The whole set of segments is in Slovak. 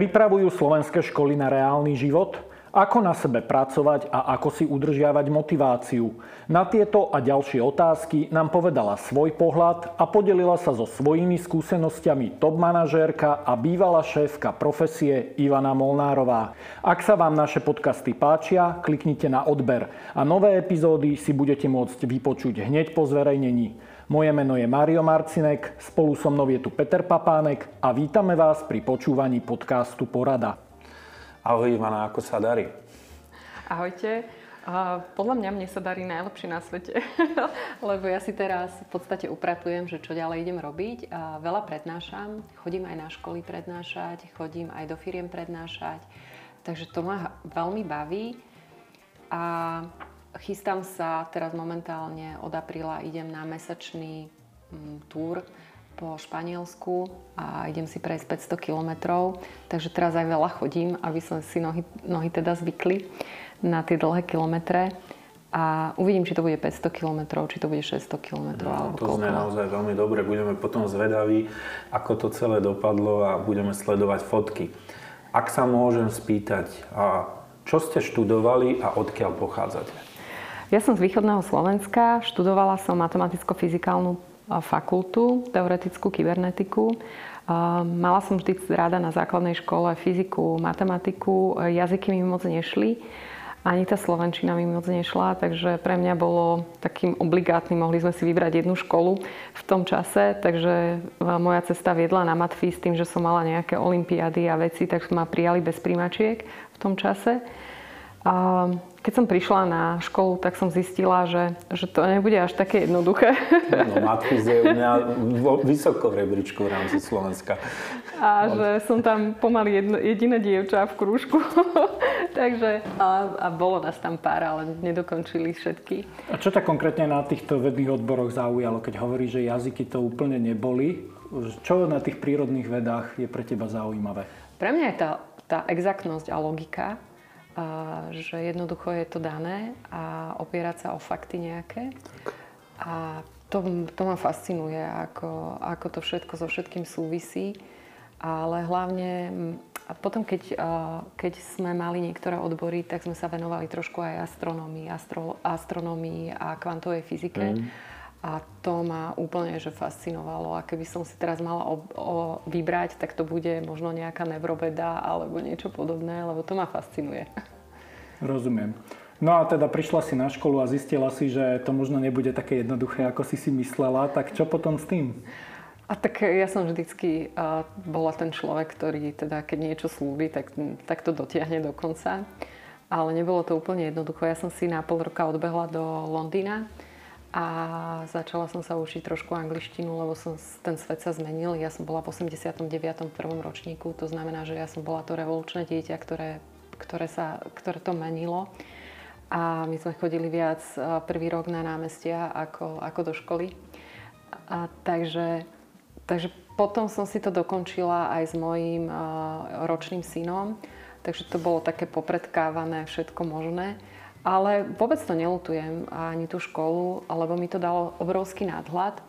Pripravujú slovenské školy na reálny život? Ako na sebe pracovať a ako si udržiavať motiváciu? Na tieto a ďalšie otázky nám povedala svoj pohľad a podelila sa so svojimi skúsenostiami top manažérka a bývalá šéfka profesie Ivana Molnárová. Ak sa vám naše podcasty páčia, kliknite na odber a nové epizódy si budete môcť vypočuť hneď po zverejnení. Moje meno je Mário Marcinek, spolu so mnou je tu Peter Papánek a vítame vás pri počúvaní podcastu Porada. Ahoj Ivana, ako sa darí? Ahojte. Podľa mňa mne sa darí najlepšie na svete, lebo ja si teraz v podstate upratujem, že čo ďalej idem robiť. Veľa prednášam, chodím aj na školy prednášať, chodím aj do firiem prednášať, takže to ma veľmi baví. A chystám sa teraz momentálne od apríla idem na mesačný mm, túr po Španielsku a idem si prejsť 500 kilometrov, takže teraz aj veľa chodím, aby som si nohy, nohy teda zvykli na tie dlhé kilometre. A uvidím, či to bude 500 km, či to bude 600 km. No, to znie naozaj veľmi dobre. Budeme potom zvedaví, ako to celé dopadlo a budeme sledovať fotky. Ak sa môžem spýtať, a čo ste študovali a odkiaľ pochádzate? Ja som z východného Slovenska, študovala som matematicko-fyzikálnu fakultu, teoretickú kybernetiku. Mala som vždy ráda na základnej škole fyziku, matematiku, jazyky mi moc nešli. Ani tá slovenčina mi moc nešla, takže pre mňa bolo takým obligátnym, mohli sme si vybrať jednu školu v tom čase, takže moja cesta viedla na matfí s tým, že som mala nejaké olimpiády a veci, tak ma prijali bez príjmačiek v tom čase. Keď som prišla na školu, tak som zistila, že, že to nebude až také jednoduché. No, matfiz je u mňa vysoko v rebríčku v rámci Slovenska. A že som tam pomaly jedno, jediné dievča v krúžku. Takže a, a bolo nás tam pár, ale nedokončili všetky. A čo tak konkrétne na týchto vedných odboroch zaujalo, keď hovorí, že jazyky to úplne neboli? Čo na tých prírodných vedách je pre teba zaujímavé? Pre mňa je tá, tá exaktnosť a logika a že jednoducho je to dané a opierať sa o fakty nejaké. A to, to ma fascinuje, ako, ako to všetko so všetkým súvisí. Ale hlavne, a potom keď, keď sme mali niektoré odbory, tak sme sa venovali trošku aj astronómii, astro, astronómii a kvantovej fyzike. Mm. A to ma úplne že fascinovalo. A keby som si teraz mala o, o, vybrať, tak to bude možno nejaká neuroveda alebo niečo podobné, lebo to ma fascinuje. Rozumiem. No a teda prišla si na školu a zistila si, že to možno nebude také jednoduché, ako si si myslela. Tak čo potom s tým? A tak ja som vždycky uh, bola ten človek, ktorý teda keď niečo slúbi, tak, tak to dotiahne do konca. Ale nebolo to úplne jednoducho. Ja som si na pol roka odbehla do Londýna a začala som sa učiť trošku angličtinu, lebo som, ten svet sa zmenil. Ja som bola v 89. prvom ročníku, to znamená, že ja som bola to revolučné dieťa, ktoré, ktoré, sa, ktoré to menilo. A my sme chodili viac prvý rok na námestia ako, ako do školy. A takže, takže potom som si to dokončila aj s mojím ročným synom. Takže to bolo také popredkávané, všetko možné. Ale vôbec to nelutujem, ani tú školu, lebo mi to dalo obrovský nadhľad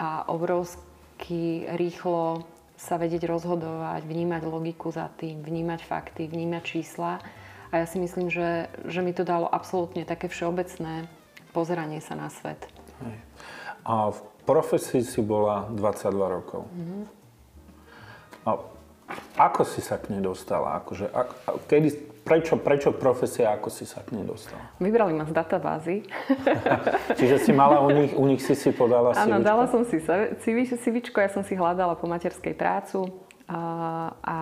a obrovský rýchlo sa vedieť rozhodovať, vnímať logiku za tým, vnímať fakty, vnímať čísla. A ja si myslím, že, že mi to dalo absolútne také všeobecné pozeranie sa na svet. Hej. A v profesii si bola 22 rokov. Mm-hmm. A ako si sa k nej dostala? Akože, a, a, kedy, prečo, prečo profesia, ako si sa k nej dostala? Vybrali ma z databázy. Čiže si mala u nich, u nich si si podala Áno, dala som si CVčko, ja som si hľadala po materskej prácu a, a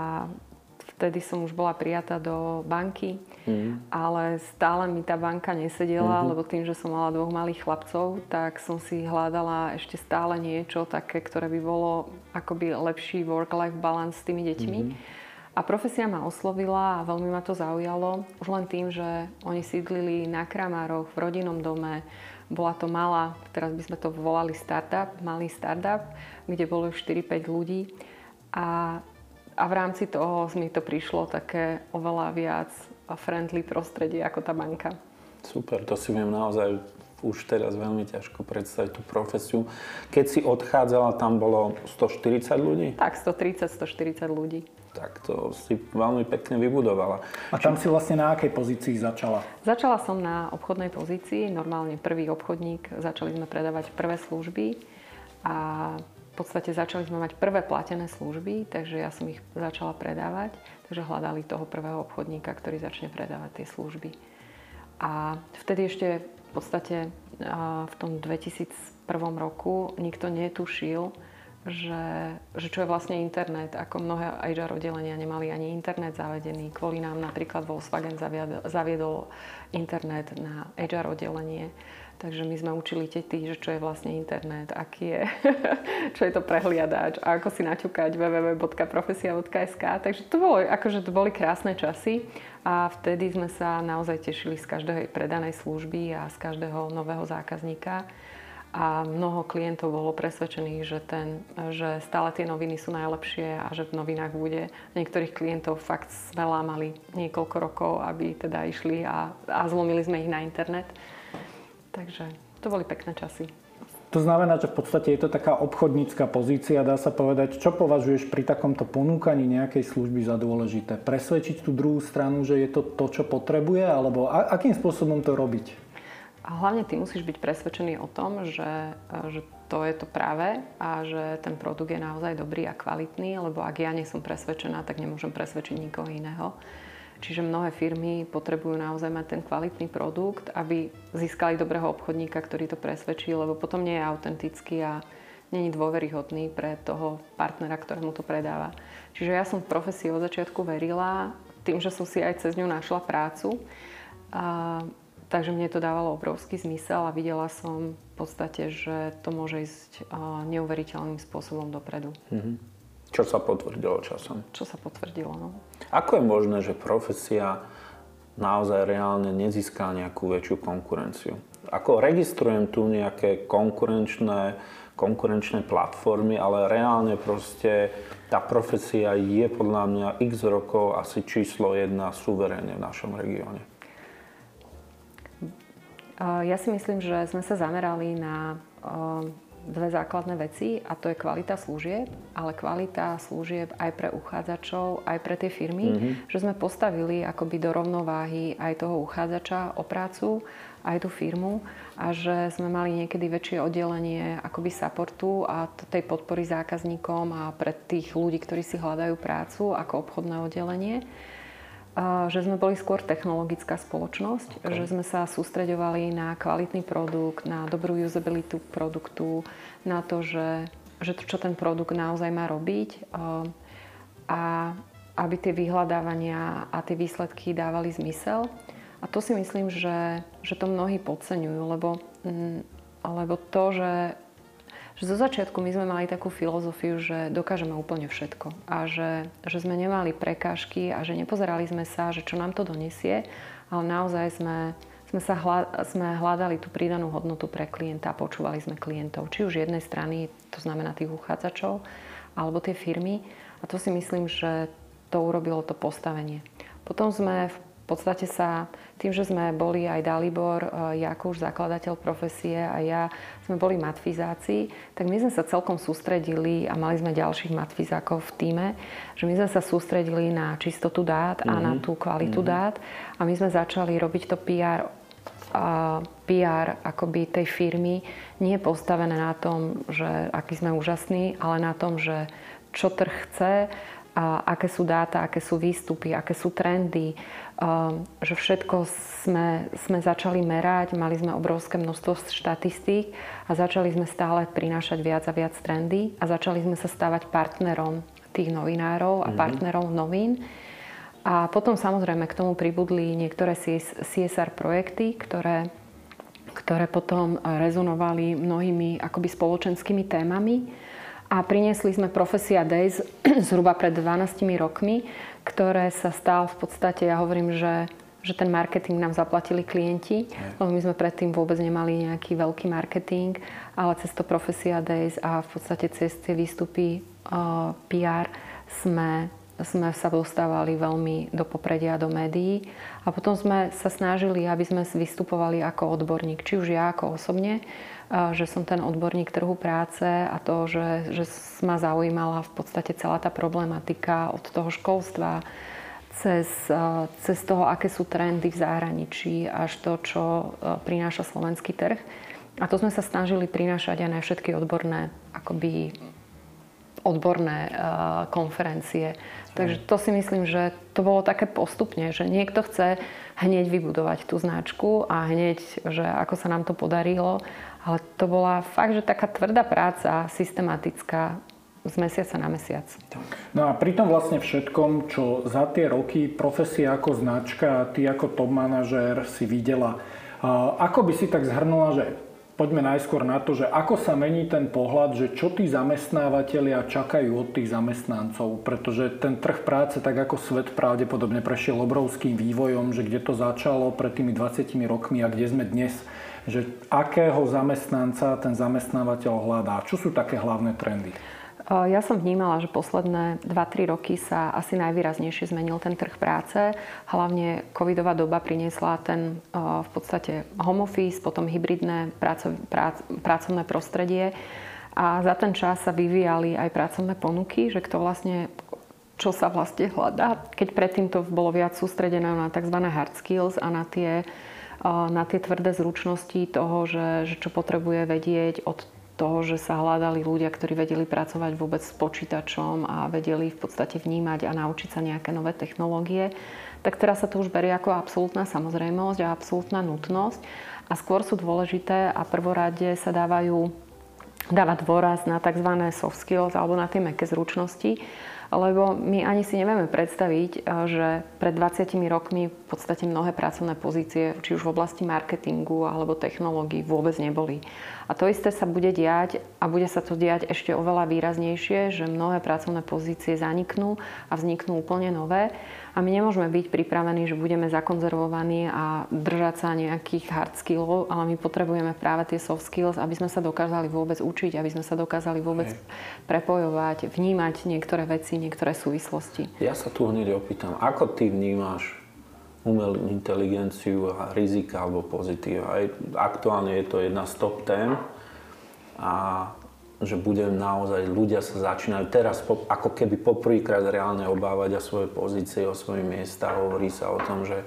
vtedy som už bola prijatá do banky, mm. ale stále mi tá banka nesedela, mm-hmm. lebo tým, že som mala dvoch malých chlapcov, tak som si hľadala ešte stále niečo také, ktoré by bolo akoby lepší work-life balance s tými deťmi. Mm-hmm. A profesia ma oslovila a veľmi ma to zaujalo. Už len tým, že oni sídlili na Kramároch, v rodinnom dome. Bola to malá, teraz by sme to volali startup, malý startup, kde bolo 4-5 ľudí. A, a v rámci toho mi to prišlo také oveľa viac friendly prostredie ako tá banka. Super, to si viem naozaj už teraz veľmi ťažko predstaviť tú profesiu. Keď si odchádzala, tam bolo 140 ľudí? Tak, 130-140 ľudí. Tak to si veľmi pekne vybudovala. A tam si vlastne na akej pozícii začala? Začala som na obchodnej pozícii, normálne prvý obchodník. Začali sme predávať prvé služby a v podstate začali sme mať prvé platené služby, takže ja som ich začala predávať. Takže hľadali toho prvého obchodníka, ktorý začne predávať tie služby. A vtedy ešte v podstate v tom 2001 roku nikto netušil, že, že čo je vlastne internet, ako mnohé HR oddelenia nemali ani internet zavedený. Kvôli nám napríklad Volkswagen zaviedol internet na HR oddelenie. Takže my sme učili tety, že čo je vlastne internet, aký je, čo je to prehliadač a ako si naťukať www.profesia.sk. Takže to, bolo, akože to boli krásne časy a vtedy sme sa naozaj tešili z každej predanej služby a z každého nového zákazníka a mnoho klientov bolo presvedčených, že, ten, že stále tie noviny sú najlepšie a že v novinách bude. Niektorých klientov fakt sme lámali niekoľko rokov, aby teda išli a, a zlomili sme ich na internet. Takže to boli pekné časy. To znamená, že v podstate je to taká obchodnícka pozícia, dá sa povedať. Čo považuješ pri takomto ponúkaní nejakej služby za dôležité? Presvedčiť tú druhú stranu, že je to to, čo potrebuje? Alebo akým spôsobom to robiť? A hlavne ty musíš byť presvedčený o tom, že, že to je to práve a že ten produkt je naozaj dobrý a kvalitný, lebo ak ja nie som presvedčená, tak nemôžem presvedčiť nikoho iného. Čiže mnohé firmy potrebujú naozaj mať ten kvalitný produkt, aby získali dobrého obchodníka, ktorý to presvedčí, lebo potom nie je autentický a není dôveryhodný pre toho partnera, ktorému to predáva. Čiže ja som v profesii od začiatku verila, tým, že som si aj cez ňu našla prácu. A Takže mne to dávalo obrovský zmysel a videla som v podstate, že to môže ísť neuveriteľným spôsobom dopredu. Mm-hmm. Čo sa potvrdilo časom? Čo sa potvrdilo, no. Ako je možné, že profesia naozaj reálne nezíska nejakú väčšiu konkurenciu? Ako registrujem tu nejaké konkurenčné, konkurenčné platformy, ale reálne proste tá profesia je podľa mňa x rokov asi číslo jedna suverénne v našom regióne. Ja si myslím, že sme sa zamerali na dve základné veci a to je kvalita služieb, ale kvalita služieb aj pre uchádzačov, aj pre tie firmy, mm-hmm. že sme postavili akoby do rovnováhy aj toho uchádzača o prácu, aj tú firmu a že sme mali niekedy väčšie oddelenie akoby supportu a tej podpory zákazníkom a pre tých ľudí, ktorí si hľadajú prácu ako obchodné oddelenie že sme boli skôr technologická spoločnosť, okay. že sme sa sústreďovali na kvalitný produkt, na dobrú usability produktu, na to, že, že to, čo ten produkt naozaj má robiť a aby tie vyhľadávania a tie výsledky dávali zmysel. A to si myslím, že, že to mnohí podceňujú, lebo, mm, lebo to, že že zo začiatku my sme mali takú filozofiu, že dokážeme úplne všetko a že, že sme nemali prekážky a že nepozerali sme sa, že čo nám to donesie, ale naozaj sme, sme, sa hľa, sme hľadali tú pridanú hodnotu pre klienta a počúvali sme klientov. Či už jednej strany, to znamená tých uchádzačov, alebo tie firmy. A to si myslím, že to urobilo to postavenie. Potom sme v podstate sa, tým, že sme boli aj Dalibor, e, Jakúš, zakladateľ profesie a ja, sme boli matfizáci, tak my sme sa celkom sústredili a mali sme ďalších matfizákov v týme, že my sme sa sústredili na čistotu dát a mm-hmm. na mhm. tú kvalitu mm-hmm. dát a my sme začali robiť to PR a PR akoby tej firmy nie je postavené na tom, že aký sme úžasní, ale na tom, že čo trh chce, a aké sú dáta, aké sú výstupy, aké sú trendy, že všetko sme, sme začali merať, mali sme obrovské množstvo štatistík a začali sme stále prinášať viac a viac trendy a začali sme sa stávať partnerom tých novinárov a mm-hmm. partnerom novín. A potom samozrejme k tomu pribudli niektoré CSR projekty, ktoré, ktoré potom rezonovali mnohými akoby spoločenskými témami a priniesli sme Profesia Days zhruba pred 12 rokmi, ktoré sa stal v podstate, ja hovorím, že že ten marketing nám zaplatili klienti, lebo my sme predtým vôbec nemali nejaký veľký marketing, ale cez to Profesia Days a v podstate cez tie výstupy uh, PR sme, sme sa dostávali veľmi do popredia, do médií a potom sme sa snažili, aby sme vystupovali ako odborník, či už ja ako osobne, že som ten odborník trhu práce a to, že, že ma zaujímala v podstate celá tá problematika od toho školstva, cez, cez toho, aké sú trendy v zahraničí, až to, čo prináša slovenský trh. A to sme sa snažili prinášať aj na všetky odborné, akoby odborné konferencie. Takže to si myslím, že to bolo také postupne, že niekto chce hneď vybudovať tú značku a hneď, že ako sa nám to podarilo ale to bola fakt, že taká tvrdá práca, systematická, z mesiaca na mesiac. No a pri tom vlastne všetkom, čo za tie roky profesia ako značka a ty ako top manažér si videla, ako by si tak zhrnula, že poďme najskôr na to, že ako sa mení ten pohľad, že čo tí zamestnávateľia čakajú od tých zamestnancov, pretože ten trh práce, tak ako svet pravdepodobne prešiel obrovským vývojom, že kde to začalo pred tými 20 rokmi a kde sme dnes, že akého zamestnanca ten zamestnávateľ hľadá. Čo sú také hlavné trendy? Ja som vnímala, že posledné 2-3 roky sa asi najvýraznejšie zmenil ten trh práce. Hlavne covidová doba priniesla ten v podstate home office, potom hybridné pracovné prostredie. A za ten čas sa vyvíjali aj pracovné ponuky, že kto vlastne čo sa vlastne hľadá. Keď predtým to bolo viac sústredené na tzv. hard skills a na tie na tie tvrdé zručnosti toho, že, že čo potrebuje vedieť od toho, že sa hľadali ľudia, ktorí vedeli pracovať vôbec s počítačom a vedeli v podstate vnímať a naučiť sa nejaké nové technológie, tak teraz sa to už berie ako absolútna samozrejmosť a absolútna nutnosť. A skôr sú dôležité a prvorade sa dávajú dávať dôraz na tzv. soft skills alebo na tie meké zručnosti, lebo my ani si nevieme predstaviť, eh, že pred 20 rokmi v podstate mnohé pracovné pozície, či už v oblasti marketingu alebo technológií, vôbec neboli. A to isté sa bude diať a bude sa to diať ešte oveľa výraznejšie, že mnohé pracovné pozície zaniknú a vzniknú úplne nové. A my nemôžeme byť pripravení, že budeme zakonzervovaní a držať sa nejakých hard skillov, ale my potrebujeme práve tie soft skills, aby sme sa dokázali vôbec učiť, aby sme sa dokázali vôbec Hej. prepojovať, vnímať niektoré veci, niektoré súvislosti. Ja sa tu hneď opýtam, ako ty vnímaš umelú inteligenciu a rizika alebo pozitíva. Aktuálne je to jedna z top tém a že bude naozaj, ľudia sa začínajú teraz po, ako keby poprvýkrát reálne obávať o svoje pozície, o svoje miesta. Hovorí sa o tom, že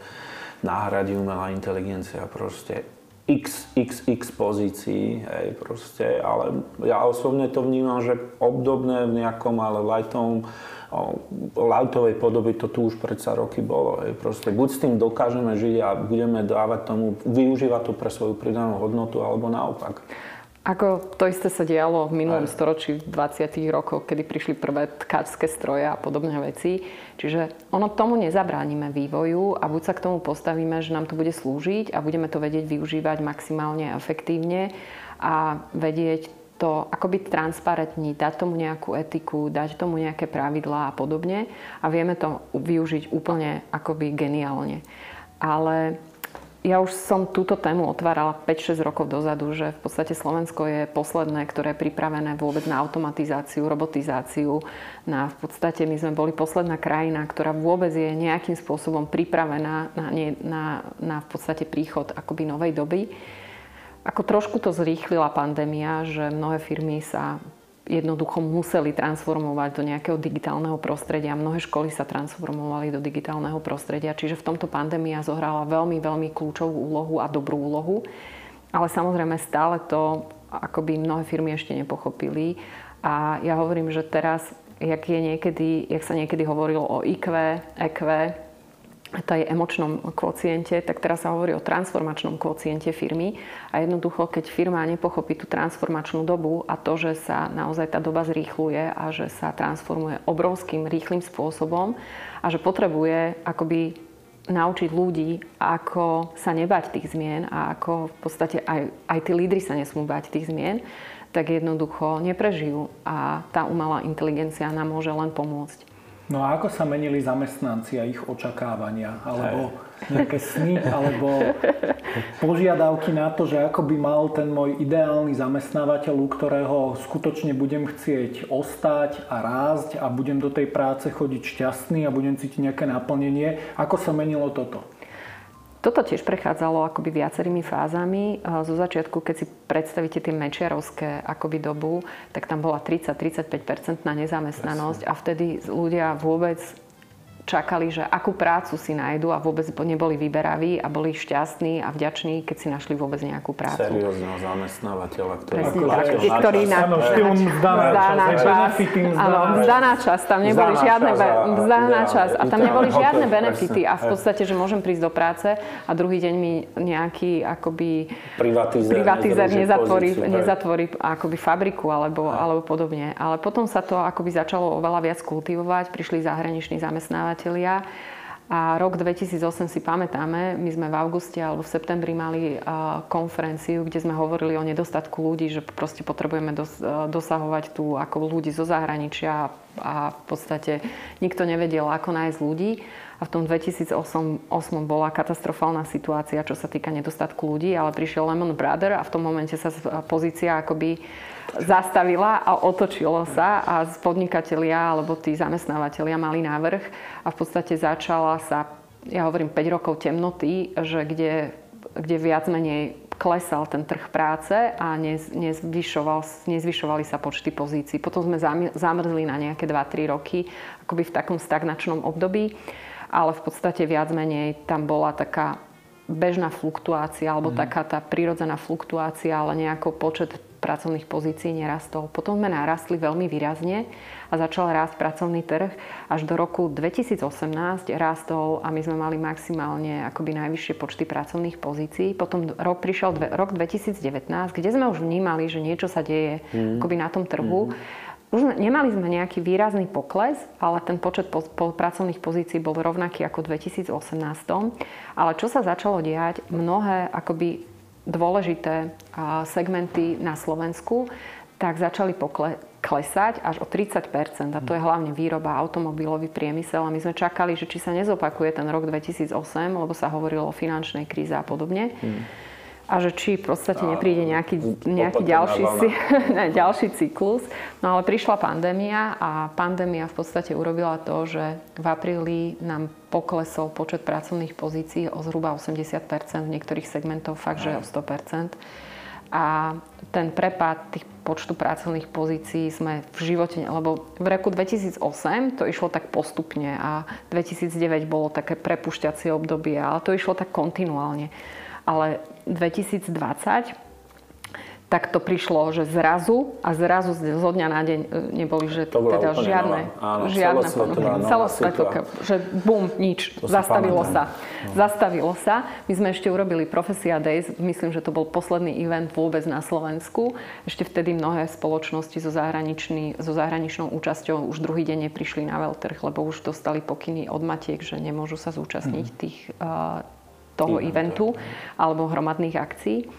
náhradí umelá inteligencia proste x, x, x pozícií, hej, proste, ale ja osobne to vnímam, že obdobné v nejakom, ale lightovom, lightovej podobe to tu už predsa roky bolo, hej, proste buď s tým dokážeme žiť a budeme dávať tomu, využívať to pre svoju pridanú hodnotu, alebo naopak. Ako to isté sa dialo v minulom Aj. storočí, v 20. rokoch, kedy prišli prvé tkačské stroje a podobné veci. Čiže ono tomu nezabránime vývoju a buď sa k tomu postavíme, že nám to bude slúžiť a budeme to vedieť využívať maximálne efektívne a vedieť to akoby transparentniť, dať tomu nejakú etiku, dať tomu nejaké pravidlá a podobne a vieme to využiť úplne akoby geniálne. Ale ja už som túto tému otvárala 5-6 rokov dozadu, že v podstate Slovensko je posledné, ktoré je pripravené vôbec na automatizáciu, robotizáciu. Na, v podstate my sme boli posledná krajina, ktorá vôbec je nejakým spôsobom pripravená na, na, na v podstate príchod akoby novej doby. Ako trošku to zrýchlila pandémia, že mnohé firmy sa jednoducho museli transformovať do nejakého digitálneho prostredia. Mnohé školy sa transformovali do digitálneho prostredia, čiže v tomto pandémia zohrala veľmi, veľmi kľúčovú úlohu a dobrú úlohu. Ale samozrejme stále to akoby mnohé firmy ešte nepochopili. A ja hovorím, že teraz, jak, je niekedy, jak sa niekedy hovorilo o IQ, EQ, tej emočnom kvociente, tak teraz sa hovorí o transformačnom kvociente firmy. A jednoducho, keď firma nepochopí tú transformačnú dobu a to, že sa naozaj tá doba zrýchluje a že sa transformuje obrovským rýchlým spôsobom a že potrebuje akoby naučiť ľudí, ako sa nebať tých zmien a ako v podstate aj, aj tí lídry sa nesmú bať tých zmien, tak jednoducho neprežijú a tá umelá inteligencia nám môže len pomôcť. No a ako sa menili zamestnanci a ich očakávania? Alebo nejaké sny? Alebo požiadavky na to, že ako by mal ten môj ideálny zamestnávateľ, u ktorého skutočne budem chcieť ostať a rásť a budem do tej práce chodiť šťastný a budem cítiť nejaké naplnenie. Ako sa menilo toto? Toto tiež prechádzalo akoby viacerými fázami. Zo začiatku, keď si predstavíte tie mečiarovské akoby dobu, tak tam bola 30-35% na nezamestnanosť a vtedy ľudia vôbec čakali, že akú prácu si nájdu a vôbec neboli vyberaví a boli šťastní a vďační, keď si našli vôbec nejakú prácu. Seriózneho zamestnávateľa, ktorý... Presne tak, ktorý na, Áno, mzda na čas, Áno, na mzda na čas, tam neboli Mzda na žiadne, čas mzda na čas. A tam neboli žiadne benefity a v podstate, že môžem prísť do práce a druhý deň mi nejaký akoby Privatizer, nezatvorí, nezatvorí akoby fabriku alebo, alebo podobne. Ale potom sa to akoby začalo oveľa viac kultivovať, prišli zahraniční zamestnávateľia a rok 2008 si pamätáme, my sme v auguste alebo v septembri mali uh, konferenciu, kde sme hovorili o nedostatku ľudí, že proste potrebujeme uh, dosahovať tu ako ľudí zo zahraničia a v podstate nikto nevedel, ako nájsť ľudí. A v tom 2008 bola katastrofálna situácia, čo sa týka nedostatku ľudí, ale prišiel Lemon Brother a v tom momente sa pozícia akoby zastavila a otočilo sa a podnikatelia alebo tí zamestnávateľia mali návrh a v podstate začala sa, ja hovorím 5 rokov temnoty, že kde, kde viac menej klesal ten trh práce a nez, nezvyšoval, nezvyšovali sa počty pozícií. Potom sme zamrzli na nejaké 2-3 roky, akoby v takom stagnačnom období, ale v podstate viac menej tam bola taká bežná fluktuácia alebo mm. taká tá prirodzená fluktuácia, ale nejako počet pracovných pozícií nerastol. Potom sme narastli veľmi výrazne a začal rásť pracovný trh. Až do roku 2018 rástol a my sme mali maximálne akoby najvyššie počty pracovných pozícií. Potom rok prišiel dve, rok 2019, kde sme už vnímali, že niečo sa deje mm. akoby na tom trhu. Mm. Už nemali sme nejaký výrazný pokles, ale ten počet po, po pracovných pozícií bol rovnaký ako v 2018. Ale čo sa začalo diať, mnohé akoby dôležité segmenty na Slovensku, tak začali pokle- klesať až o 30 A to je hlavne výroba, automobilový priemysel. A my sme čakali, že či sa nezopakuje ten rok 2008, lebo sa hovorilo o finančnej kríze a podobne. Hmm. A že či v podstate nepríde nejaký, nejaký ďalší, ne, ďalší cyklus. No ale prišla pandémia a pandémia v podstate urobila to, že v apríli nám poklesol počet pracovných pozícií o zhruba 80 v niektorých segmentoch fakt, že o 100 a ten prepad tých počtu pracovných pozícií sme v živote, lebo v roku 2008 to išlo tak postupne a 2009 bolo také prepušťacie obdobie, ale to išlo tak kontinuálne. Ale 2020 tak to prišlo, že zrazu a zrazu zo dňa na deň e, neboli, že to teda žiadne, nová, áno, žiadne celosvetová, celosvetová, že bum, nič, to zastavilo sa. No. Zastavilo sa. My sme ešte urobili Profesia Days, myslím, že to bol posledný event vôbec na Slovensku. Ešte vtedy mnohé spoločnosti so, so zahraničnou účasťou už druhý deň neprišli na veľtrh, lebo už dostali pokyny od matiek, že nemôžu sa zúčastniť mm. tých, uh, toho Event, eventu alebo hromadných akcií.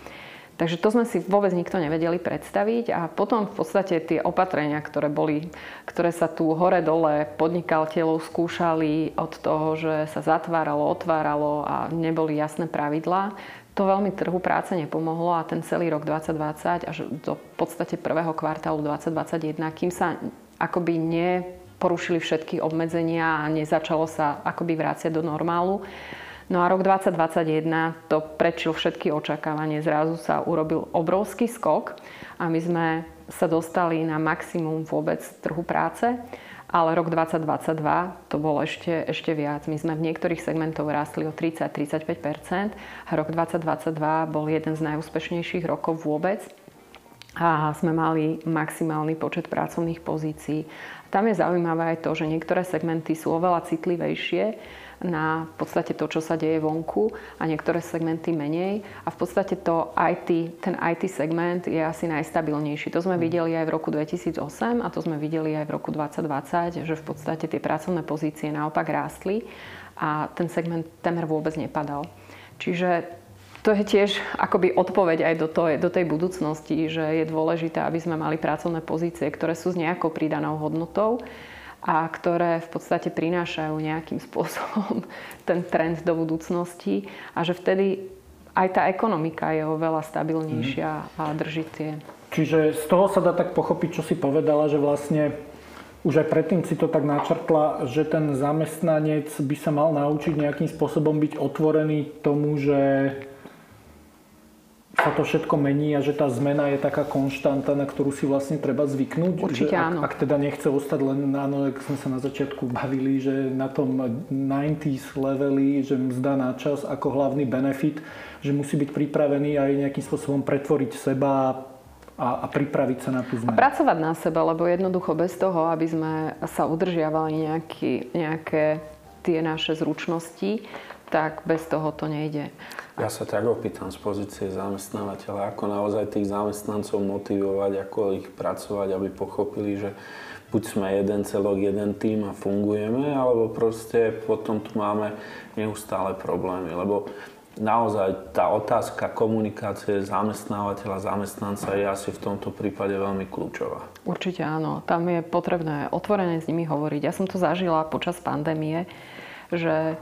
Takže to sme si vôbec nikto nevedeli predstaviť a potom v podstate tie opatrenia, ktoré boli, ktoré sa tu hore-dole podnikateľov skúšali od toho, že sa zatváralo, otváralo a neboli jasné pravidlá, to veľmi trhu práce nepomohlo a ten celý rok 2020 až do podstate prvého kvartálu 2021, kým sa akoby neporušili všetky obmedzenia a nezačalo sa akoby vráciať do normálu, No a rok 2021 to prečil všetky očakávanie. Zrazu sa urobil obrovský skok a my sme sa dostali na maximum vôbec trhu práce. Ale rok 2022 to bolo ešte, ešte viac. My sme v niektorých segmentoch rástli o 30-35 a rok 2022 bol jeden z najúspešnejších rokov vôbec a sme mali maximálny počet pracovných pozícií. Tam je zaujímavé aj to, že niektoré segmenty sú oveľa citlivejšie na v podstate to, čo sa deje vonku a niektoré segmenty menej. A v podstate to IT, ten IT segment je asi najstabilnejší. To sme mm. videli aj v roku 2008 a to sme videli aj v roku 2020, že v podstate tie pracovné pozície naopak rástli a ten segment temer vôbec nepadal. Čiže to je tiež akoby odpoveď aj do, to, do tej budúcnosti, že je dôležité, aby sme mali pracovné pozície, ktoré sú s nejakou pridanou hodnotou a ktoré v podstate prinášajú nejakým spôsobom ten trend do budúcnosti a že vtedy aj tá ekonomika je oveľa stabilnejšia a drží tie. Čiže z toho sa dá tak pochopiť, čo si povedala, že vlastne už aj predtým si to tak načrtla, že ten zamestnanec by sa mal naučiť nejakým spôsobom byť otvorený tomu, že sa to všetko mení a že tá zmena je taká konštanta, na ktorú si vlastne treba zvyknúť. Určite že áno. Ak, ak teda nechce ostať len, áno, ak sme sa na začiatku bavili, že na tom 90s leveli, že mzda na čas ako hlavný benefit, že musí byť pripravený aj nejakým spôsobom pretvoriť seba a, a pripraviť sa na tú zmenu. A pracovať na sebe, lebo jednoducho bez toho, aby sme sa udržiavali nejaký, nejaké tie naše zručnosti, tak bez toho to nejde. Ja sa tak opýtam z pozície zamestnávateľa, ako naozaj tých zamestnancov motivovať, ako ich pracovať, aby pochopili, že buď sme jeden celok, jeden tým a fungujeme, alebo proste potom tu máme neustále problémy. Lebo naozaj tá otázka komunikácie zamestnávateľa, zamestnanca je asi v tomto prípade veľmi kľúčová. Určite áno. Tam je potrebné otvorene s nimi hovoriť. Ja som to zažila počas pandémie, že,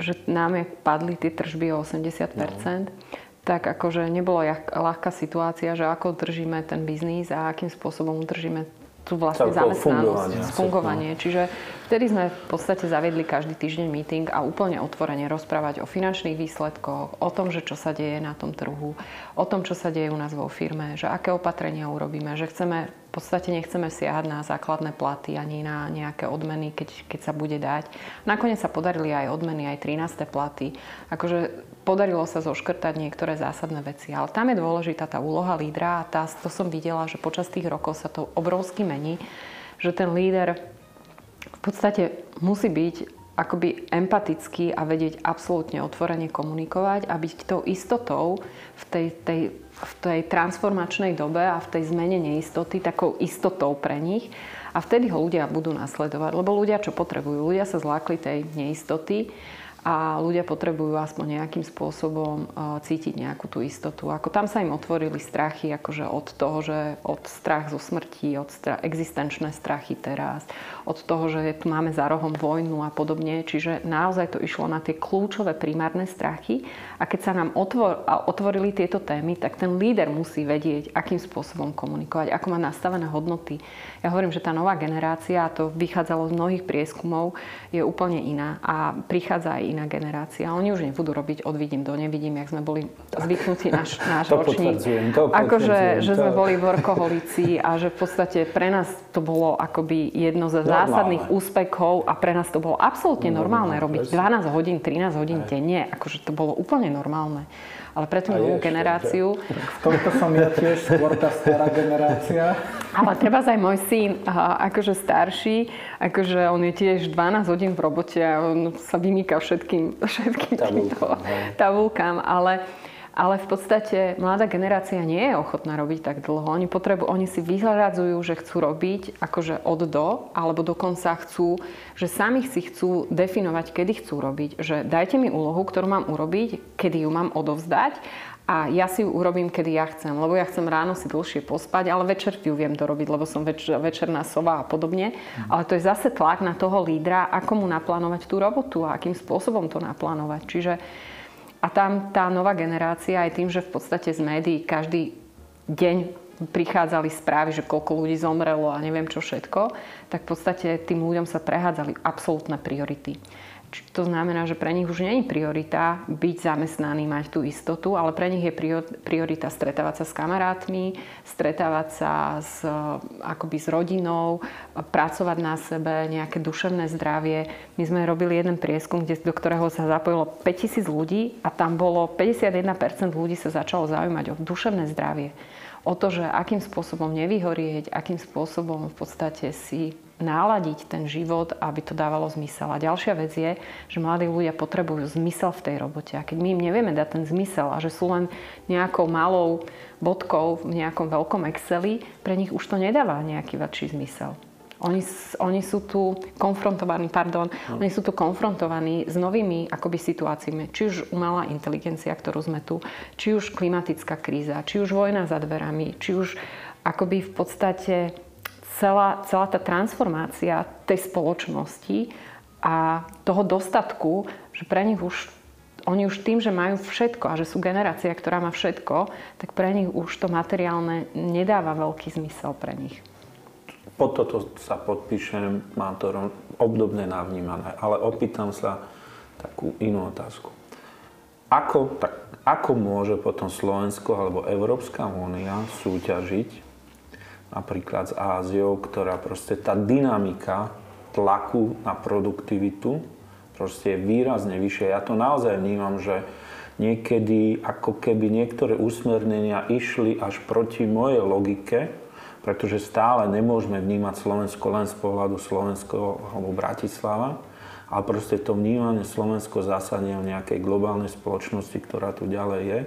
že nám padli tie tržby o 80%. No. Tak akože nebolo ľahká situácia, že ako držíme ten biznis a akým spôsobom udržíme tú vlastne zamestnanosť, fungovanie. fungovanie. Čiže vtedy sme v podstate zaviedli každý týždeň meeting a úplne otvorene rozprávať o finančných výsledkoch, o tom, že čo sa deje na tom trhu, o tom, čo sa deje u nás vo firme, že aké opatrenia urobíme, že chceme v podstate nechceme siahať na základné platy ani na nejaké odmeny, keď, keď sa bude dať. Nakoniec sa podarili aj odmeny, aj 13. platy. Akože podarilo sa zoškrtať niektoré zásadné veci. Ale tam je dôležitá tá úloha lídra a tá, to som videla, že počas tých rokov sa to obrovsky mení, že ten líder v podstate musí byť akoby empatický a vedieť absolútne otvorene komunikovať a byť tou istotou v tej, tej v tej transformačnej dobe a v tej zmene neistoty takou istotou pre nich. A vtedy ho ľudia budú nasledovať, lebo ľudia čo potrebujú? Ľudia sa zlákli tej neistoty a ľudia potrebujú aspoň nejakým spôsobom e, cítiť nejakú tú istotu. Ako tam sa im otvorili strachy akože od toho, že od strach zo smrti, od strach, existenčné strachy teraz, od toho, že tu máme za rohom vojnu a podobne. Čiže naozaj to išlo na tie kľúčové primárne strachy a keď sa nám otvor, otvorili tieto témy, tak ten líder musí vedieť, akým spôsobom komunikovať, ako má nastavené hodnoty. Ja hovorím, že tá nová generácia, a to vychádzalo z mnohých prieskumov, je úplne iná a prichádza aj iná iná generácia. Oni už nebudú robiť od vidím do nevidím, jak sme boli zvyknutí náš, náš to ročník. To akože, že sme boli workoholici a že v podstate pre nás to bolo akoby jedno ze zásadných úspechov a pre nás to bolo absolútne normálne robiť 12 hodín, 13 hodín denne. Akože to bolo úplne normálne ale pre tú novú generáciu... V tomto som ja tiež skôr tá stará generácia. Ale treba aj môj syn, akože starší, akože on je tiež 12 hodín v robote a on sa vymýka všetkým, všetkým tabulkám, tabulkám ale ale v podstate mladá generácia nie je ochotná robiť tak dlho. Oni, potrebu, oni si vyhľadzujú, že chcú robiť akože od do, alebo dokonca chcú, že sami si chcú definovať, kedy chcú robiť. Že dajte mi úlohu, ktorú mám urobiť, kedy ju mám odovzdať a ja si ju urobím, kedy ja chcem, lebo ja chcem ráno si dlhšie pospať, ale večer ju viem dorobiť, lebo som več, večerná sova a podobne. Mm. Ale to je zase tlak na toho lídra, ako mu naplánovať tú robotu a akým spôsobom to naplánovať. Čiže a tam tá nová generácia aj tým, že v podstate z médií každý deň prichádzali správy, že koľko ľudí zomrelo a neviem čo všetko, tak v podstate tým ľuďom sa prehádzali absolútne priority. To znamená, že pre nich už nie je priorita byť zamestnaný, mať tú istotu, ale pre nich je priorita stretávať sa s kamarátmi, stretávať sa s, akoby s rodinou, pracovať na sebe, nejaké duševné zdravie. My sme robili jeden prieskum, kde, do ktorého sa zapojilo 5000 ľudí a tam bolo 51% ľudí sa začalo zaujímať o duševné zdravie o to, že akým spôsobom nevyhorieť, akým spôsobom v podstate si náladiť ten život, aby to dávalo zmysel. A ďalšia vec je, že mladí ľudia potrebujú zmysel v tej robote. A keď my im nevieme dať ten zmysel a že sú len nejakou malou bodkou v nejakom veľkom Exceli, pre nich už to nedáva nejaký väčší zmysel. Oni, oni sú tu konfrontovaní, pardon, no. oni sú tu konfrontovaní s novými akoby situáciami. Či už umelá inteligencia, ktorú sme tu, či už klimatická kríza, či už vojna za dverami, či už akoby v podstate celá, celá tá transformácia tej spoločnosti a toho dostatku, že pre nich už oni už tým, že majú všetko a že sú generácia, ktorá má všetko, tak pre nich už to materiálne nedáva veľký zmysel pre nich. Po toto sa podpíšem, mám to obdobne navnímané, ale opýtam sa takú inú otázku. Ako, tak, ako môže potom Slovensko alebo Európska únia súťažiť napríklad s Áziou, ktorá proste tá dynamika tlaku na produktivitu proste je výrazne vyššie. Ja to naozaj vnímam, že niekedy ako keby niektoré usmernenia išli až proti mojej logike, pretože stále nemôžeme vnímať Slovensko len z pohľadu Slovensko alebo Bratislava, ale proste to vnímanie Slovensko zásadne v nejakej globálnej spoločnosti, ktorá tu ďalej je.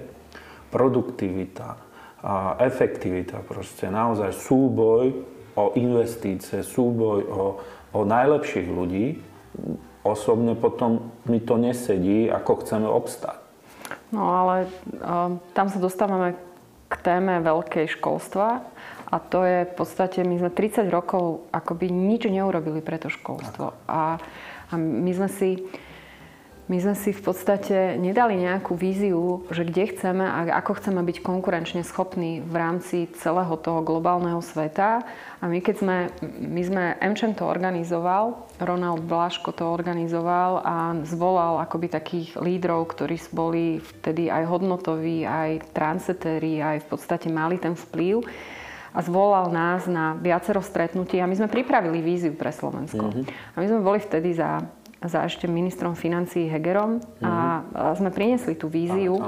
Produktivita, a efektivita, proste naozaj súboj o investície, súboj o, o najlepších ľudí, osobne potom mi to nesedí, ako chceme obstať. No ale um, tam sa dostávame k téme veľkej školstva a to je v podstate, my sme 30 rokov akoby nič neurobili pre to školstvo. A, a my sme si my sme si v podstate nedali nejakú víziu, že kde chceme a ako chceme byť konkurenčne schopní v rámci celého toho globálneho sveta. A my keď sme, my sme MČM to organizoval, Ronald Blaško to organizoval a zvolal akoby takých lídrov, ktorí boli vtedy aj hodnotoví, aj transetéri, aj v podstate mali ten vplyv a zvolal nás na viacero stretnutí a my sme pripravili víziu pre Slovensko. Mm-hmm. A my sme boli vtedy za za ešte ministrom financí Hegerom mm-hmm. a sme priniesli tú víziu.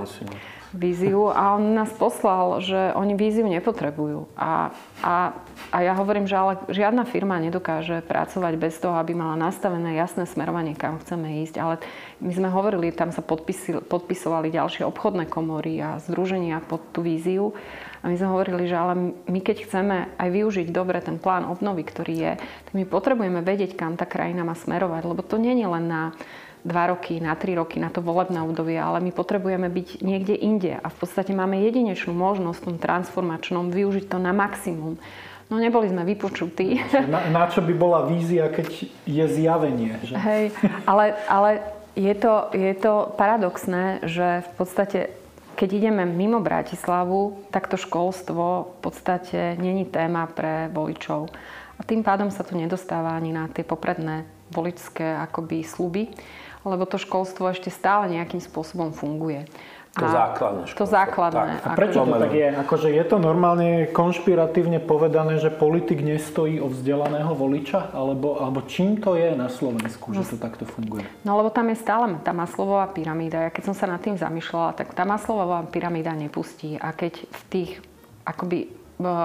víziu a on nás poslal, že oni víziu nepotrebujú. A, a, a ja hovorím, že ale žiadna firma nedokáže pracovať bez toho, aby mala nastavené jasné smerovanie, kam chceme ísť. Ale my sme hovorili, tam sa podpisovali ďalšie obchodné komory a združenia pod tú víziu. A my sme hovorili, že ale my keď chceme aj využiť dobre ten plán obnovy, ktorý je, tak my potrebujeme vedieť, kam tá krajina má smerovať, lebo to nie je len na dva roky, na tri roky, na to volebné obdobie, ale my potrebujeme byť niekde inde a v podstate máme jedinečnú možnosť v tom transformačnom využiť to na maximum. No neboli sme vypočutí. Na, na čo by bola vízia, keď je zjavenie? Že? Hej, ale, ale je, to, je to paradoxné, že v podstate keď ideme mimo Bratislavu, tak to školstvo v podstate není téma pre voličov. A tým pádom sa tu nedostáva ani na tie popredné voličské akoby sluby, lebo to školstvo ešte stále nejakým spôsobom funguje. To základné školstvo. To základné. Tak. A prečo to tak je? Akože je to normálne konšpiratívne povedané, že politik nestojí o vzdelaného voliča? Alebo, alebo čím to je na Slovensku, že to takto funguje? No lebo tam je stále tá maslová pyramída. Ja keď som sa nad tým zamýšľala, tak tá maslová pyramída nepustí. A keď v tých akoby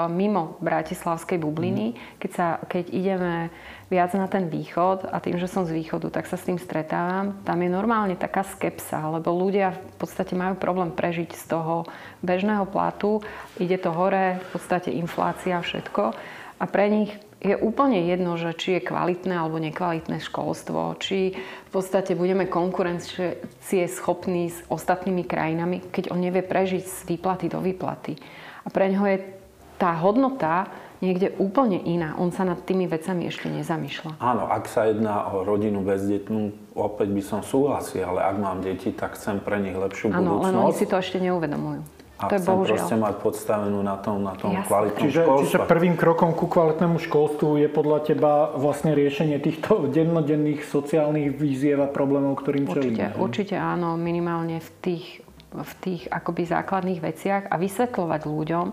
mimo bratislavskej bubliny, mm. keď, sa, keď ideme viac na ten východ a tým, že som z východu, tak sa s tým stretávam. Tam je normálne taká skepsa, lebo ľudia v podstate majú problém prežiť z toho bežného platu. Ide to hore, v podstate inflácia, všetko. A pre nich je úplne jedno, že či je kvalitné alebo nekvalitné školstvo, či v podstate budeme konkurencie schopní s ostatnými krajinami, keď on nevie prežiť z výplaty do výplaty. A pre neho je tá hodnota niekde úplne iná. On sa nad tými vecami ešte nezamýšľa. Áno, ak sa jedná o rodinu bezdetnú, opäť by som súhlasil, ale ak mám deti, tak chcem pre nich lepšiu Áno, budúcnosť. len oni si to ešte neuvedomujú. A to je chcem bohužiaľ. proste mať podstavenú na tom, na tom kvalitnom čiže, školstve. Čiže prvým krokom ku kvalitnému školstvu je podľa teba vlastne riešenie týchto dennodenných sociálnych výziev a problémov, ktorým určite, čelíme. Určite áno, minimálne v tých v tých akoby základných veciach a vysvetľovať ľuďom,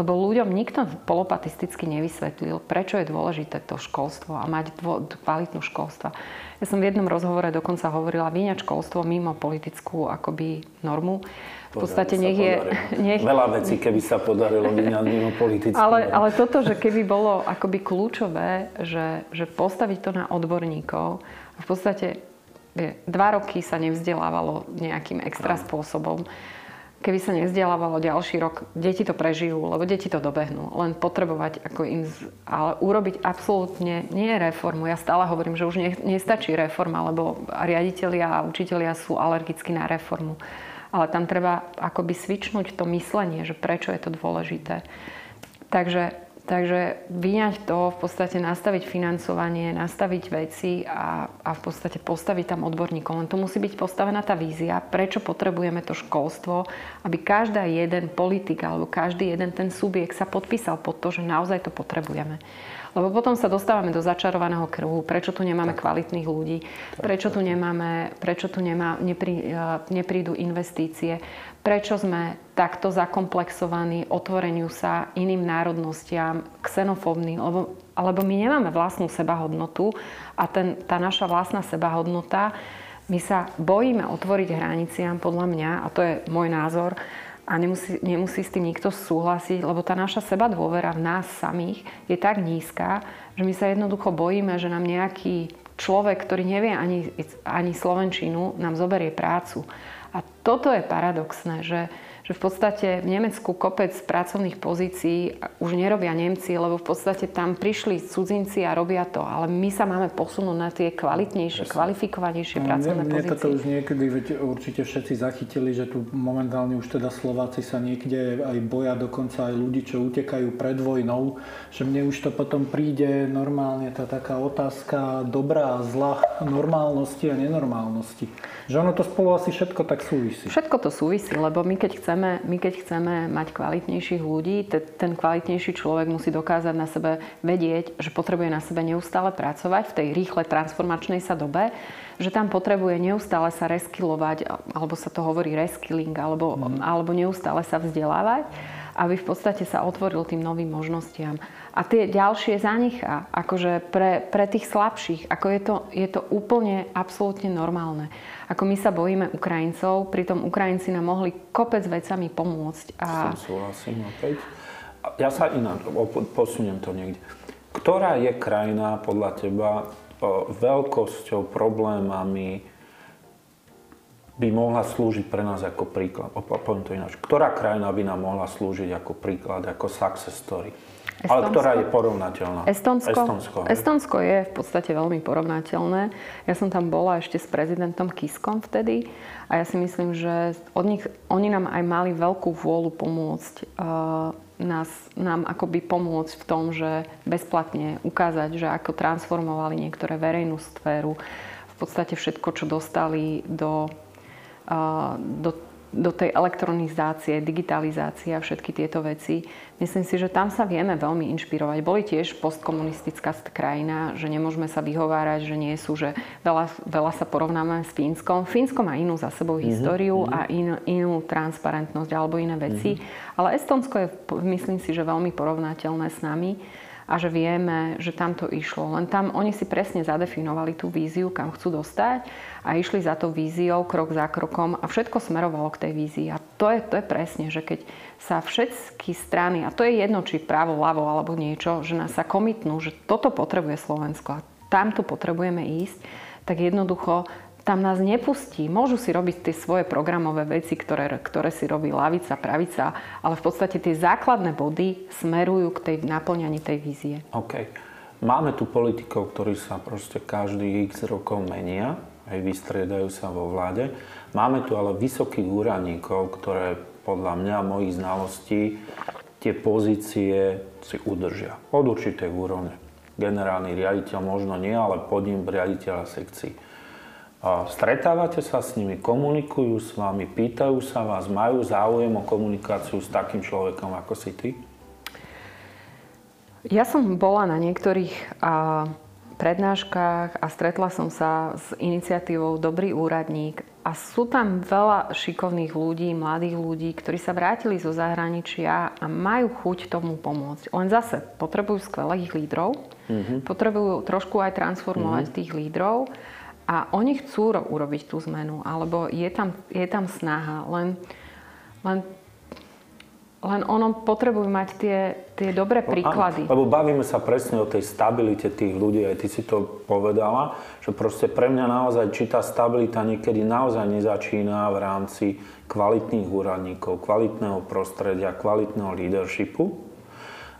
lebo ľuďom nikto polopatisticky nevysvetlil, prečo je dôležité to školstvo a mať dvo, kvalitnú školstva. Ja som v jednom rozhovore dokonca hovorila vyňať školstvo mimo politickú akoby normu. V podstate nech je... Nech... Veľa vecí, keby sa podarilo vyňať mimo politickú ale, ale toto, že keby bolo akoby kľúčové, že, že postaviť to na odborníkov v podstate Dva roky sa nevzdelávalo nejakým extra spôsobom. Keby sa nevzdelávalo ďalší rok, deti to prežijú, lebo deti to dobehnú. Len potrebovať ako im... Ale urobiť absolútne nie reformu. Ja stále hovorím, že už ne, nestačí reforma, lebo riaditeľia a učitelia sú alergickí na reformu. Ale tam treba akoby svičnúť to myslenie, že prečo je to dôležité. Takže Takže vyňať to, v podstate nastaviť financovanie, nastaviť veci a, a v podstate postaviť tam odborníkov. Len tu musí byť postavená tá vízia, prečo potrebujeme to školstvo, aby každý jeden politik alebo každý jeden ten subjekt sa podpísal pod to, že naozaj to potrebujeme. Lebo potom sa dostávame do začarovaného kruhu, prečo tu nemáme kvalitných ľudí, prečo tu nemáme, prečo tu nemá, neprí, e, neprídu investície, prečo sme takto zakomplexovaní otvoreniu sa iným národnostiam, xenofóbni, lebo, alebo my nemáme vlastnú sebahodnotu a ten, tá naša vlastná sebahodnota, my sa bojíme otvoriť hraniciam, podľa mňa, a to je môj názor, a nemusí, nemusí s tým nikto súhlasiť, lebo tá naša seba dôvera v nás samých je tak nízka, že my sa jednoducho bojíme, že nám nejaký človek, ktorý nevie ani, ani slovenčinu, nám zoberie prácu. A toto je paradoxné, že že v podstate v Nemecku kopec pracovných pozícií už nerobia Nemci, lebo v podstate tam prišli cudzinci a robia to. Ale my sa máme posunúť na tie kvalitnejšie, kvalifikovanejšie no, pracovné mne, pozície. to už niekedy, veď určite všetci zachytili, že tu momentálne už teda Slováci sa niekde aj boja, dokonca aj ľudí, čo utekajú pred vojnou, že mne už to potom príde normálne tá taká otázka dobrá a zla normálnosti a nenormálnosti. Že ono to spolu asi všetko tak súvisí. Všetko to súvisí, lebo my keď chceme, my keď chceme mať kvalitnejších ľudí, te, ten kvalitnejší človek musí dokázať na sebe vedieť, že potrebuje na sebe neustále pracovať v tej rýchle transformačnej sa dobe, že tam potrebuje neustále sa reskilovať, alebo sa to hovorí reskilling, alebo, mm. alebo neustále sa vzdelávať aby v podstate sa otvoril tým novým možnostiam. A tie ďalšie zanechá, akože pre, pre tých slabších, ako je to, je to úplne absolútne normálne. Ako my sa bojíme Ukrajincov, pritom Ukrajinci nám mohli kopec vecami pomôcť. A... súhlasím opäť. Ja sa inak posuniem to niekde. Ktorá je krajina podľa teba veľkosťou, problémami, by mohla slúžiť pre nás ako príklad. Poviem to ináč. Ktorá krajina by nám mohla slúžiť ako príklad, ako success story? Estonsko? Ale ktorá je porovnateľná? Estonsko? Estonsko, Estonsko je v podstate veľmi porovnateľné. Ja som tam bola ešte s prezidentom Kiskom vtedy a ja si myslím, že od nich, oni nám aj mali veľkú vôľu pomôcť uh, nás, nám akoby pomôcť v tom, že bezplatne ukázať, že ako transformovali niektoré verejnú sféru, v podstate všetko, čo dostali do do, do tej elektronizácie, digitalizácie a všetky tieto veci. Myslím si, že tam sa vieme veľmi inšpirovať. Boli tiež postkomunistická krajina, že nemôžeme sa vyhovárať, že nie sú, že veľa, veľa sa porovnáme s Fínskom. Fínsko má inú za sebou mm-hmm. históriu mm-hmm. a in, inú transparentnosť alebo iné veci. Mm-hmm. Ale Estonsko je, myslím si, že veľmi porovnateľné s nami a že vieme, že tam to išlo. Len tam oni si presne zadefinovali tú víziu, kam chcú dostať a išli za tou víziou krok za krokom a všetko smerovalo k tej vízii. A to je, to je presne, že keď sa všetky strany, a to je jedno, či právo, ľavo alebo niečo, že nás sa komitnú, že toto potrebuje Slovensko a tamto potrebujeme ísť, tak jednoducho tam nás nepustí. Môžu si robiť tie svoje programové veci, ktoré, ktoré si robí lavica, pravica, ale v podstate tie základné body smerujú k tej naplňaní tej vízie. OK. Máme tu politikov, ktorí sa proste každý x rokov menia, aj vystriedajú sa vo vláde. Máme tu ale vysokých úradníkov, ktoré podľa mňa, mojich znalostí, tie pozície si udržia. Od určitej úrovne. Generálny riaditeľ možno nie, ale pod ním riaditeľa sekcií Stretávate sa s nimi, komunikujú s vami, pýtajú sa vás, majú záujem o komunikáciu s takým človekom ako si ty? Ja som bola na niektorých a, prednáškach a stretla som sa s iniciatívou Dobrý úradník a sú tam veľa šikovných ľudí, mladých ľudí, ktorí sa vrátili zo zahraničia a majú chuť tomu pomôcť. Len zase potrebujú skvelých lídrov, mm-hmm. potrebujú trošku aj transformovať mm-hmm. tých lídrov a oni chcú urobiť tú zmenu, alebo je tam, je tam snaha, len, len len ono potrebujú mať tie, tie dobré príklady. Áno, lebo bavíme sa presne o tej stabilite tých ľudí, aj ty si to povedala, že proste pre mňa naozaj, či tá stabilita niekedy naozaj nezačína v rámci kvalitných úradníkov, kvalitného prostredia, kvalitného leadershipu,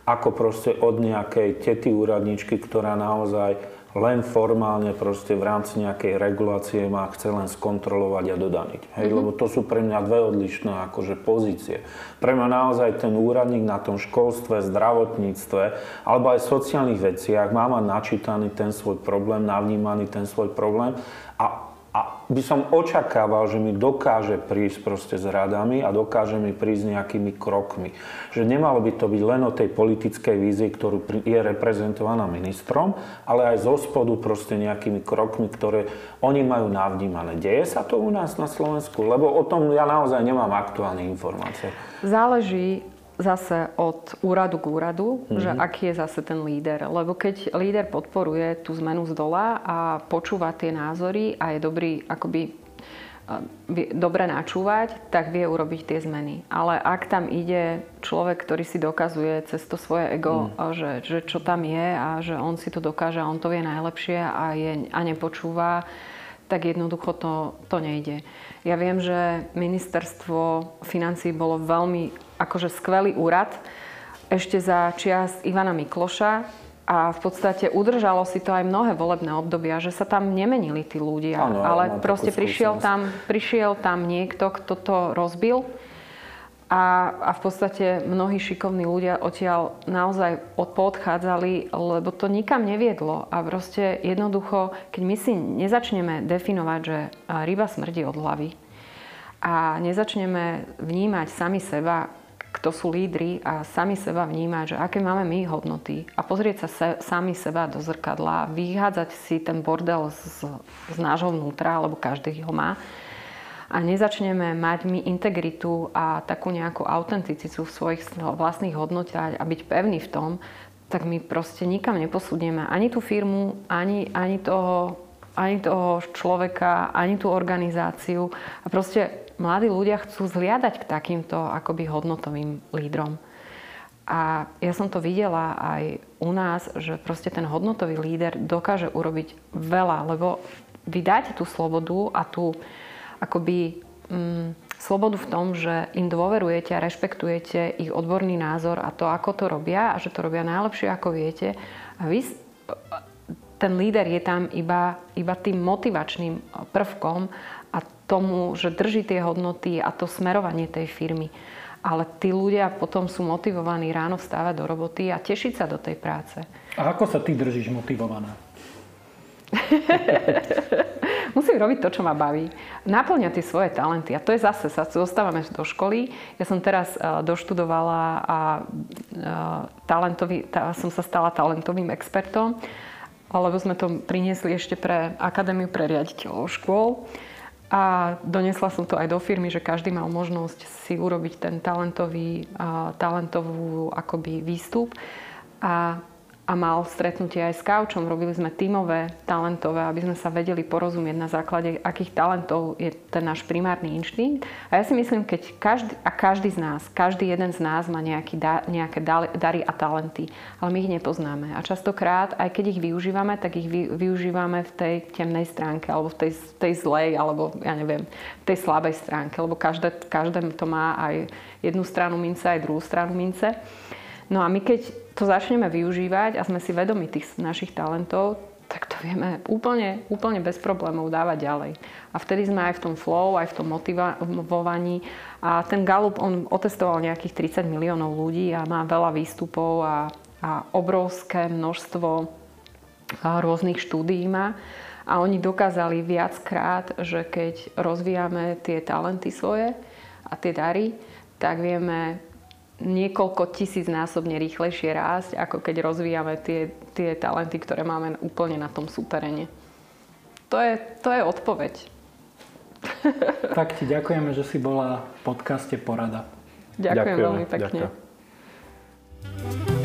ako proste od nejakej tety úradničky, ktorá naozaj len formálne proste v rámci nejakej regulácie ma chce len skontrolovať a dodaniť. Hej, mm-hmm. lebo to sú pre mňa dve odlišné akože pozície. Pre mňa naozaj ten úradník na tom školstve, zdravotníctve alebo aj sociálnych veciach má mať načítaný ten svoj problém, navnímaný ten svoj problém a by som očakával, že mi dokáže prísť proste s radami a dokáže mi prísť nejakými krokmi. Že nemalo by to byť len o tej politickej vízii, ktorú je reprezentovaná ministrom, ale aj zo spodu proste nejakými krokmi, ktoré oni majú navnímané. Deje sa to u nás na Slovensku? Lebo o tom ja naozaj nemám aktuálne informácie. Záleží zase od úradu k úradu, mm-hmm. že aký je zase ten líder. Lebo keď líder podporuje tú zmenu z dola a počúva tie názory a je dobrý akoby vie dobre načúvať, tak vie urobiť tie zmeny. Ale ak tam ide človek, ktorý si dokazuje cez to svoje ego, mm. že, že čo tam je a že on si to dokáže a on to vie najlepšie a, je, a nepočúva, tak jednoducho to, to nejde. Ja viem, že ministerstvo financí bolo veľmi akože skvelý úrad ešte za čias Ivana Mikloša a v podstate udržalo si to aj mnohé volebné obdobia, že sa tam nemenili tí ľudia, ano, ale proste prišiel tam, prišiel tam niekto, kto to rozbil a, a v podstate mnohí šikovní ľudia odtiaľ naozaj odchádzali, lebo to nikam neviedlo. A proste jednoducho, keď my si nezačneme definovať, že ryba smrdí od hlavy a nezačneme vnímať sami seba kto sú lídry a sami seba vnímať, že aké máme my hodnoty a pozrieť sa se, sami seba do zrkadla, vyhádzať si ten bordel z, z nášho vnútra, lebo každý ho má a nezačneme mať my integritu a takú nejakú autenticitu v svojich vlastných hodnotách a byť pevný v tom, tak my proste nikam neposúdneme ani tú firmu, ani, ani, toho, ani toho človeka, ani tú organizáciu. A proste mladí ľudia chcú zliadať k takýmto akoby hodnotovým lídrom. A ja som to videla aj u nás, že proste ten hodnotový líder dokáže urobiť veľa, lebo vy dáte tú slobodu a tú akoby mm, slobodu v tom, že im dôverujete a rešpektujete ich odborný názor a to, ako to robia a že to robia najlepšie, ako viete. A vy, ten líder je tam iba, iba tým motivačným prvkom a tomu, že drží tie hodnoty a to smerovanie tej firmy. Ale tí ľudia potom sú motivovaní ráno vstávať do roboty a tešiť sa do tej práce. A ako sa ty držíš motivovaná? Musím robiť to, čo ma baví. Naplňať tie svoje talenty. A to je zase, sa dostávame do školy. Ja som teraz uh, doštudovala a uh, talentový, tá, som sa stala talentovým expertom, lebo sme to priniesli ešte pre Akadémiu pre riaditeľov škôl. A donesla som to aj do firmy, že každý mal možnosť si urobiť ten talentový, talentovú akoby výstup. A a mal stretnutie aj s kaučom. Robili sme tímové, talentové, aby sme sa vedeli porozumieť na základe, akých talentov je ten náš primárny inštinkt. A ja si myslím, keď každý, a každý z nás, každý jeden z nás má nejaký nejaké dary a talenty, ale my ich nepoznáme. A častokrát, aj keď ich využívame, tak ich vy, využívame v tej temnej stránke, alebo v tej, tej zlej, alebo ja neviem, v tej slabej stránke, lebo každé, každé to má aj jednu stranu mince, aj druhú stranu mince. No a my keď to začneme využívať a sme si vedomi tých našich talentov, tak to vieme úplne, úplne bez problémov dávať ďalej. A vtedy sme aj v tom flow, aj v tom motivovaní. A ten Gallup, on otestoval nejakých 30 miliónov ľudí a má veľa výstupov a, a obrovské množstvo rôznych štúdií má. A oni dokázali viackrát, že keď rozvíjame tie talenty svoje a tie dary, tak vieme niekoľko tisíc násobne rýchlejšie rásť, ako keď rozvíjame tie, tie talenty, ktoré máme úplne na tom súterene. To je, to je odpoveď. Tak ti ďakujeme, že si bola v podcaste Porada. Ďakujem Ďakujeme. veľmi pekne. Ďakujem.